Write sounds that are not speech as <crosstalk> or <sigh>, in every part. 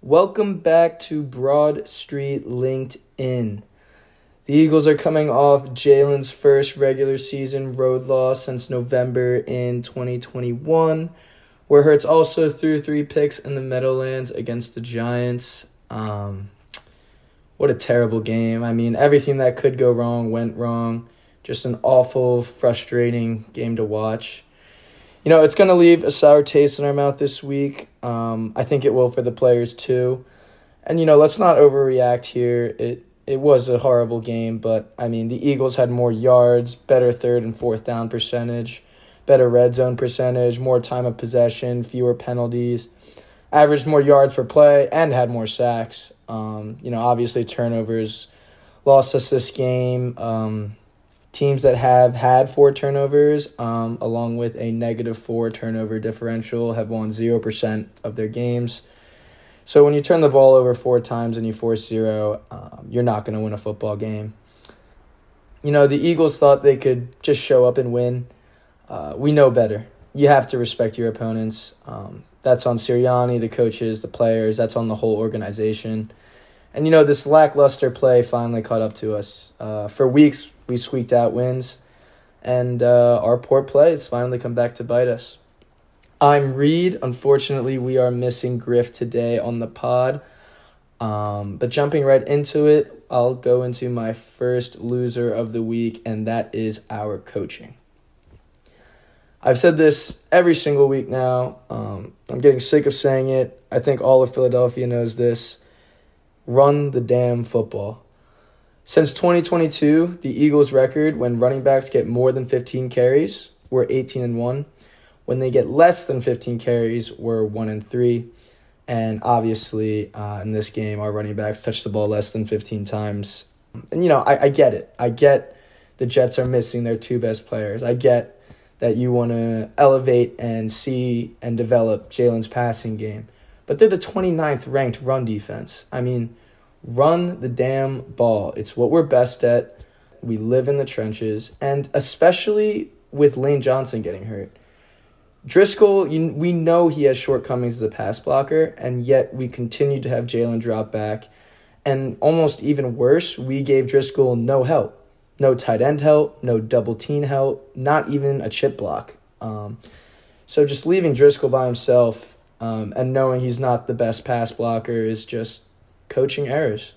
Welcome back to Broad Street Linc'd-In. The Eagles are coming off Jalen's first regular season road loss since November in 2021, where Hurts also threw three picks in the Meadowlands against the Giants. Um, what a terrible game. I mean, everything that could go wrong went wrong. Just an awful, frustrating game to watch. You know, it's going to leave a sour taste in our mouth this week. Um, I think it will for the players too. And, you know, let's not overreact here. It it was a horrible game, but I mean, the Eagles had more yards, better third and fourth down percentage, better red zone percentage, more time of possession, fewer penalties, averaged more yards per play, and had more sacks. Um, you know, obviously, turnovers lost us this game. Um, teams that have had four turnovers, um, along with a negative four turnover differential, have won 0% of their games. So when you turn the ball over four times and you force zero, um, you're not going to win a football game. You know, the Eagles thought they could just show up and win. Uh, we know better. You have to respect your opponents. Um, that's on Sirianni, the coaches, the players. That's on the whole organization. And, you know, this lackluster play finally caught up to us. Uh, for weeks, we squeaked out wins. And uh, our poor play has finally come back to bite us. I'm Reed. Unfortunately, we are missing Griff today on the pod. Um, but jumping right into it, I'll go into my first loser of the week, and that is our coaching. I've said this every single week now. Um, I'm getting sick of saying it. I think all of Philadelphia knows this. Run the damn football. Since 2022, the Eagles' record when running backs get more than 15 carries were 18 and 1. When they get less than 15 carries, we're 1 and 3. And obviously, uh, in this game, our running backs touched the ball less than 15 times. And, you know, I, I get it. I get the Jets are missing their two best players. I get that you want to elevate and see and develop Jalen's passing game. But they're the 29th ranked run defense. I mean, run the damn ball. It's what we're best at. We live in the trenches. And especially with Lane Johnson getting hurt. Driscoll, you, we know he has shortcomings as a pass blocker, and yet we continue to have Jalen drop back. And almost even worse, we gave Driscoll no help. No tight end help, no double team help, not even a chip block. Um, so just leaving Driscoll by himself um, and knowing he's not the best pass blocker is just coaching errors.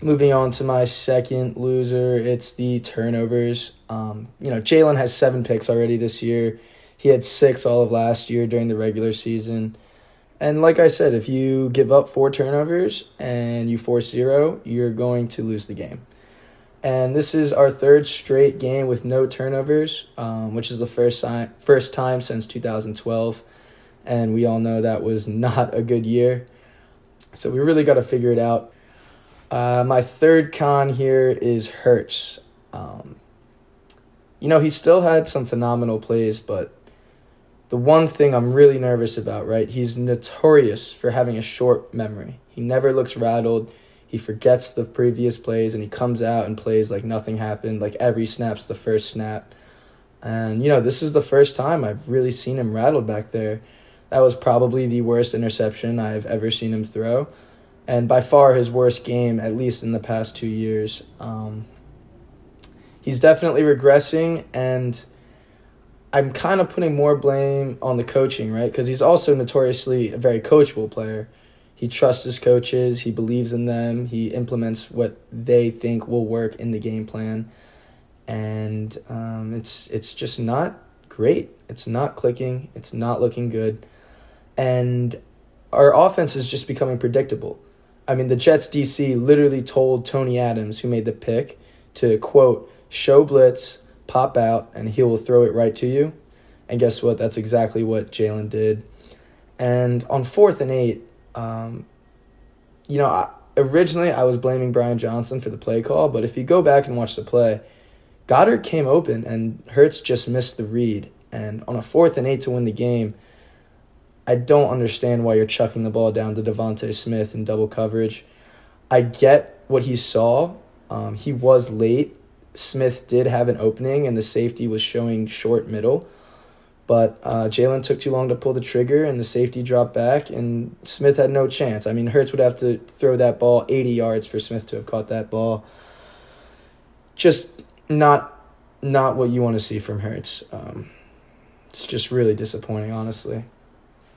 Moving on to my second loser, it's the turnovers. Um, you know, Jalen has seven picks already this year. He had six all of last year during the regular season. And like I said, if you give up four turnovers and you force zero, you're going to lose the game. And this is our third straight game with no turnovers, um, which is the first time, first time since 2012. And we all know that was <laughs> not a good year. So we really got to figure it out. Uh, my third con here is Hurts. Um, you know, he still had some phenomenal plays, but the one thing I'm really nervous about, right? He's notorious for having a short memory. He never looks rattled. He forgets the previous plays and he comes out and plays like nothing happened. Like every snap's the first snap. And, you know, this is the first time I've really seen him rattled back there. That was probably the worst interception I've ever seen him throw. And by far his worst game, at least in the past two years. Um, he's definitely regressing, and I'm kind of putting more blame on the coaching, right? Because he's also notoriously a very coachable player. He trusts his coaches, he believes in them, he implements what they think will work in the game plan, and um, it's it's just not great. It's not clicking. It's not looking good, and our offense is just becoming predictable. I mean, the Jets DC literally told Tony Adams, who made the pick, to quote show blitz, pop out, and he will throw it right to you. And guess what? That's exactly what Jalen did. And on fourth and eight, um, you know, I, originally I was blaming Brian Johnson for the play call, but if you go back and watch the play, Goedert came open and Hurts just missed the read. And on a fourth and eight to win the game, I don't understand why you're chucking the ball down to DeVonta Smith in double coverage. I get what he saw. Um, he was late. Smith did have an opening, and the safety was showing short middle. But uh, Jalen took too long to pull the trigger, and the safety dropped back, and Smith had no chance. I mean, Hurts would have to throw that ball 80 yards for Smith to have caught that ball. Just not not what you want to see from Hurts. Um, it's just really disappointing, honestly.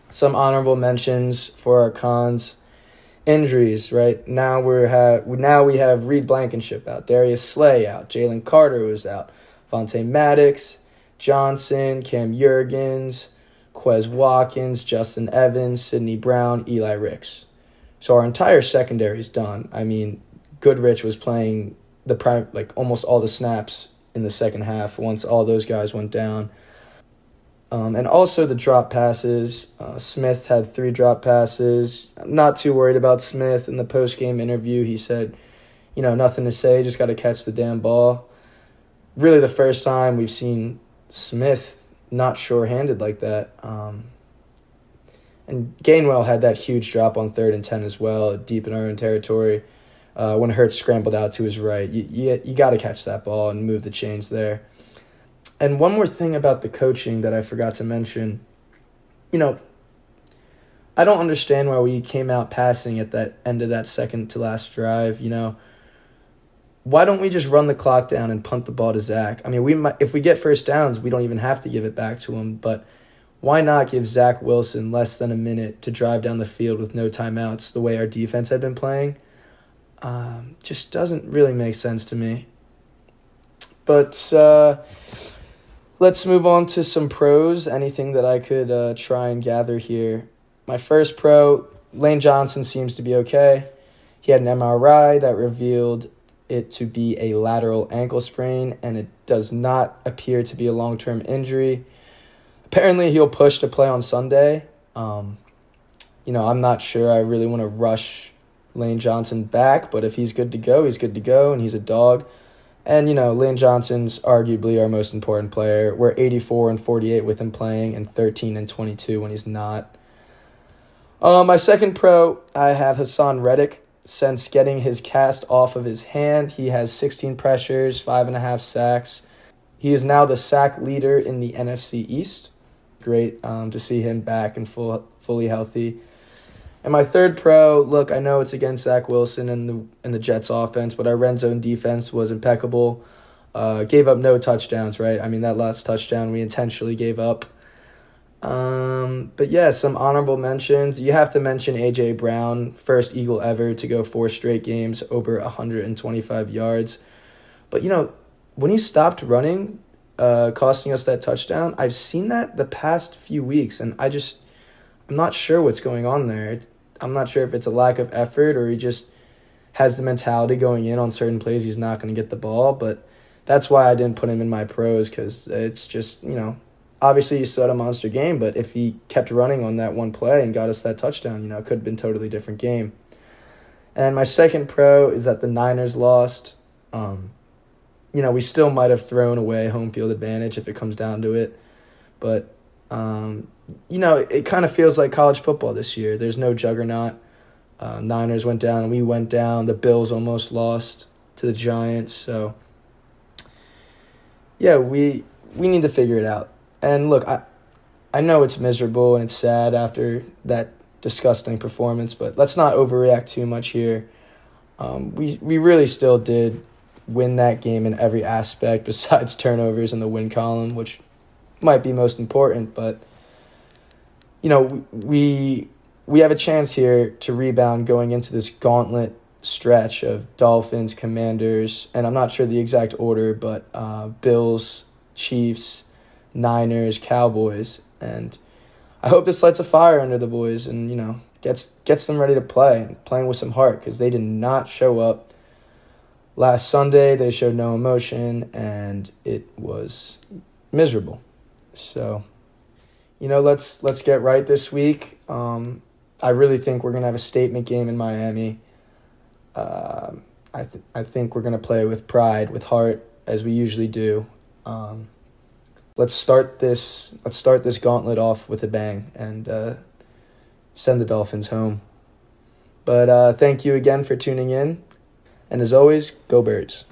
Some honorable mentions for our cons. Injuries, right? Now we're have now we have Reed Blankenship out, Darius Slay out, Jalen Carter was out, Vontae Maddox, Johnson, Cam Jurgens, Quez Watkins, Justin Evans, Sydney Brown, Eli Ricks. So our entire secondary is done. I mean, Goodrich was playing the prime like almost all the snaps in the second half once all those guys went down. Um, and also the drop passes. Uh, Smith had three drop passes. I'm not too worried about Smith. In the post game interview, he said, you know, nothing to say, just got to catch the damn ball. Really, the first time we've seen Smith not sure handed like that. Um, and Gainwell had that huge drop on third and 10 as well, deep in our own territory. Uh, when Hurts scrambled out to his right, you, you, you got to catch that ball and move the chains there. And one more thing about the coaching that I forgot to mention. You know, I don't understand why we came out passing at that end of that second to last drive. You know, why don't we just run the clock down and punt the ball to Zach? I mean, we might, if we get first downs, we don't even have to give it back to him. But why not give Zach Wilson less than a minute to drive down the field with no timeouts, the way our defense had been playing? Um, just doesn't really make sense to me. But uh, let's move on to some pros. Anything that I could uh, try and gather here. My first pro, Lane Johnson seems to be okay. He had an MRI that revealed it to be a lateral ankle sprain, and it does not appear to be a long term injury. Apparently, he'll push to play on Sunday. Um, you know, I'm not sure I really want to rush Lane Johnson back, but if he's good to go, he's good to go, and he's a dog. And, you know, Lane Johnson's arguably our most important player. We're 84 and 48 with him playing, and 13 and 22 when he's not. Uh, my second pro, I have Haason Reddick since getting his cast off of his hand. He has 16 pressures, five and a half sacks. He is now the sack leader in the NFC East. Great um, to see him back and full, fully healthy. And my third pro, look, I know it's against Zach Wilson and the and the Jets offense, but our red zone defense was impeccable. Uh, gave up no touchdowns, right? I mean that last touchdown we intentionally gave up. Um, but yeah, some honorable mentions. You have to mention AJ Brown, first Eagle ever to go four straight games over 125 yards. But you know, when he stopped running, uh, costing us that touchdown, I've seen that the past few weeks, and I just I'm not sure what's going on there. I'm not sure if it's a lack of effort or he just has the mentality going in on certain plays he's not going to get the ball. But that's why I didn't put him in my pros because it's just you know obviously he still had a monster game, but if he kept running on that one play and got us that touchdown, you know, it could have been totally different game. And my second pro is that the Niners lost. Um, you know, we still might have thrown away home field advantage if it comes down to it. But, um, you know, it kind of feels like college football this year. There's no juggernaut. Uh, Niners went down, we went down. The Bills almost lost to the Giants. So yeah, we we need to figure it out. And look, I I know it's miserable and it's sad after that disgusting performance, but let's not overreact too much here. Um, we we really still did win that game in every aspect <laughs> besides turnovers in the win column, which might be most important. But you know, we we have a chance here to rebound going into this gauntlet stretch of Dolphins, Commanders, and I'm not sure the exact order, but uh, Bills, Chiefs, Niners, Cowboys, and I hope this lights a fire under the boys and you know gets gets them ready to play, and playing with some heart because they did not show up last Sunday. They showed no emotion and it was miserable. So, you know, let's let's get right this week. Um, I really think we're gonna have a statement game in Miami. Uh, I th- I think we're gonna play with pride, with heart, as we usually do. Um, let's start this let's start this gauntlet off with a bang and uh, send the Dolphins home. But uh, thank you again for tuning in, and as always, go Birds.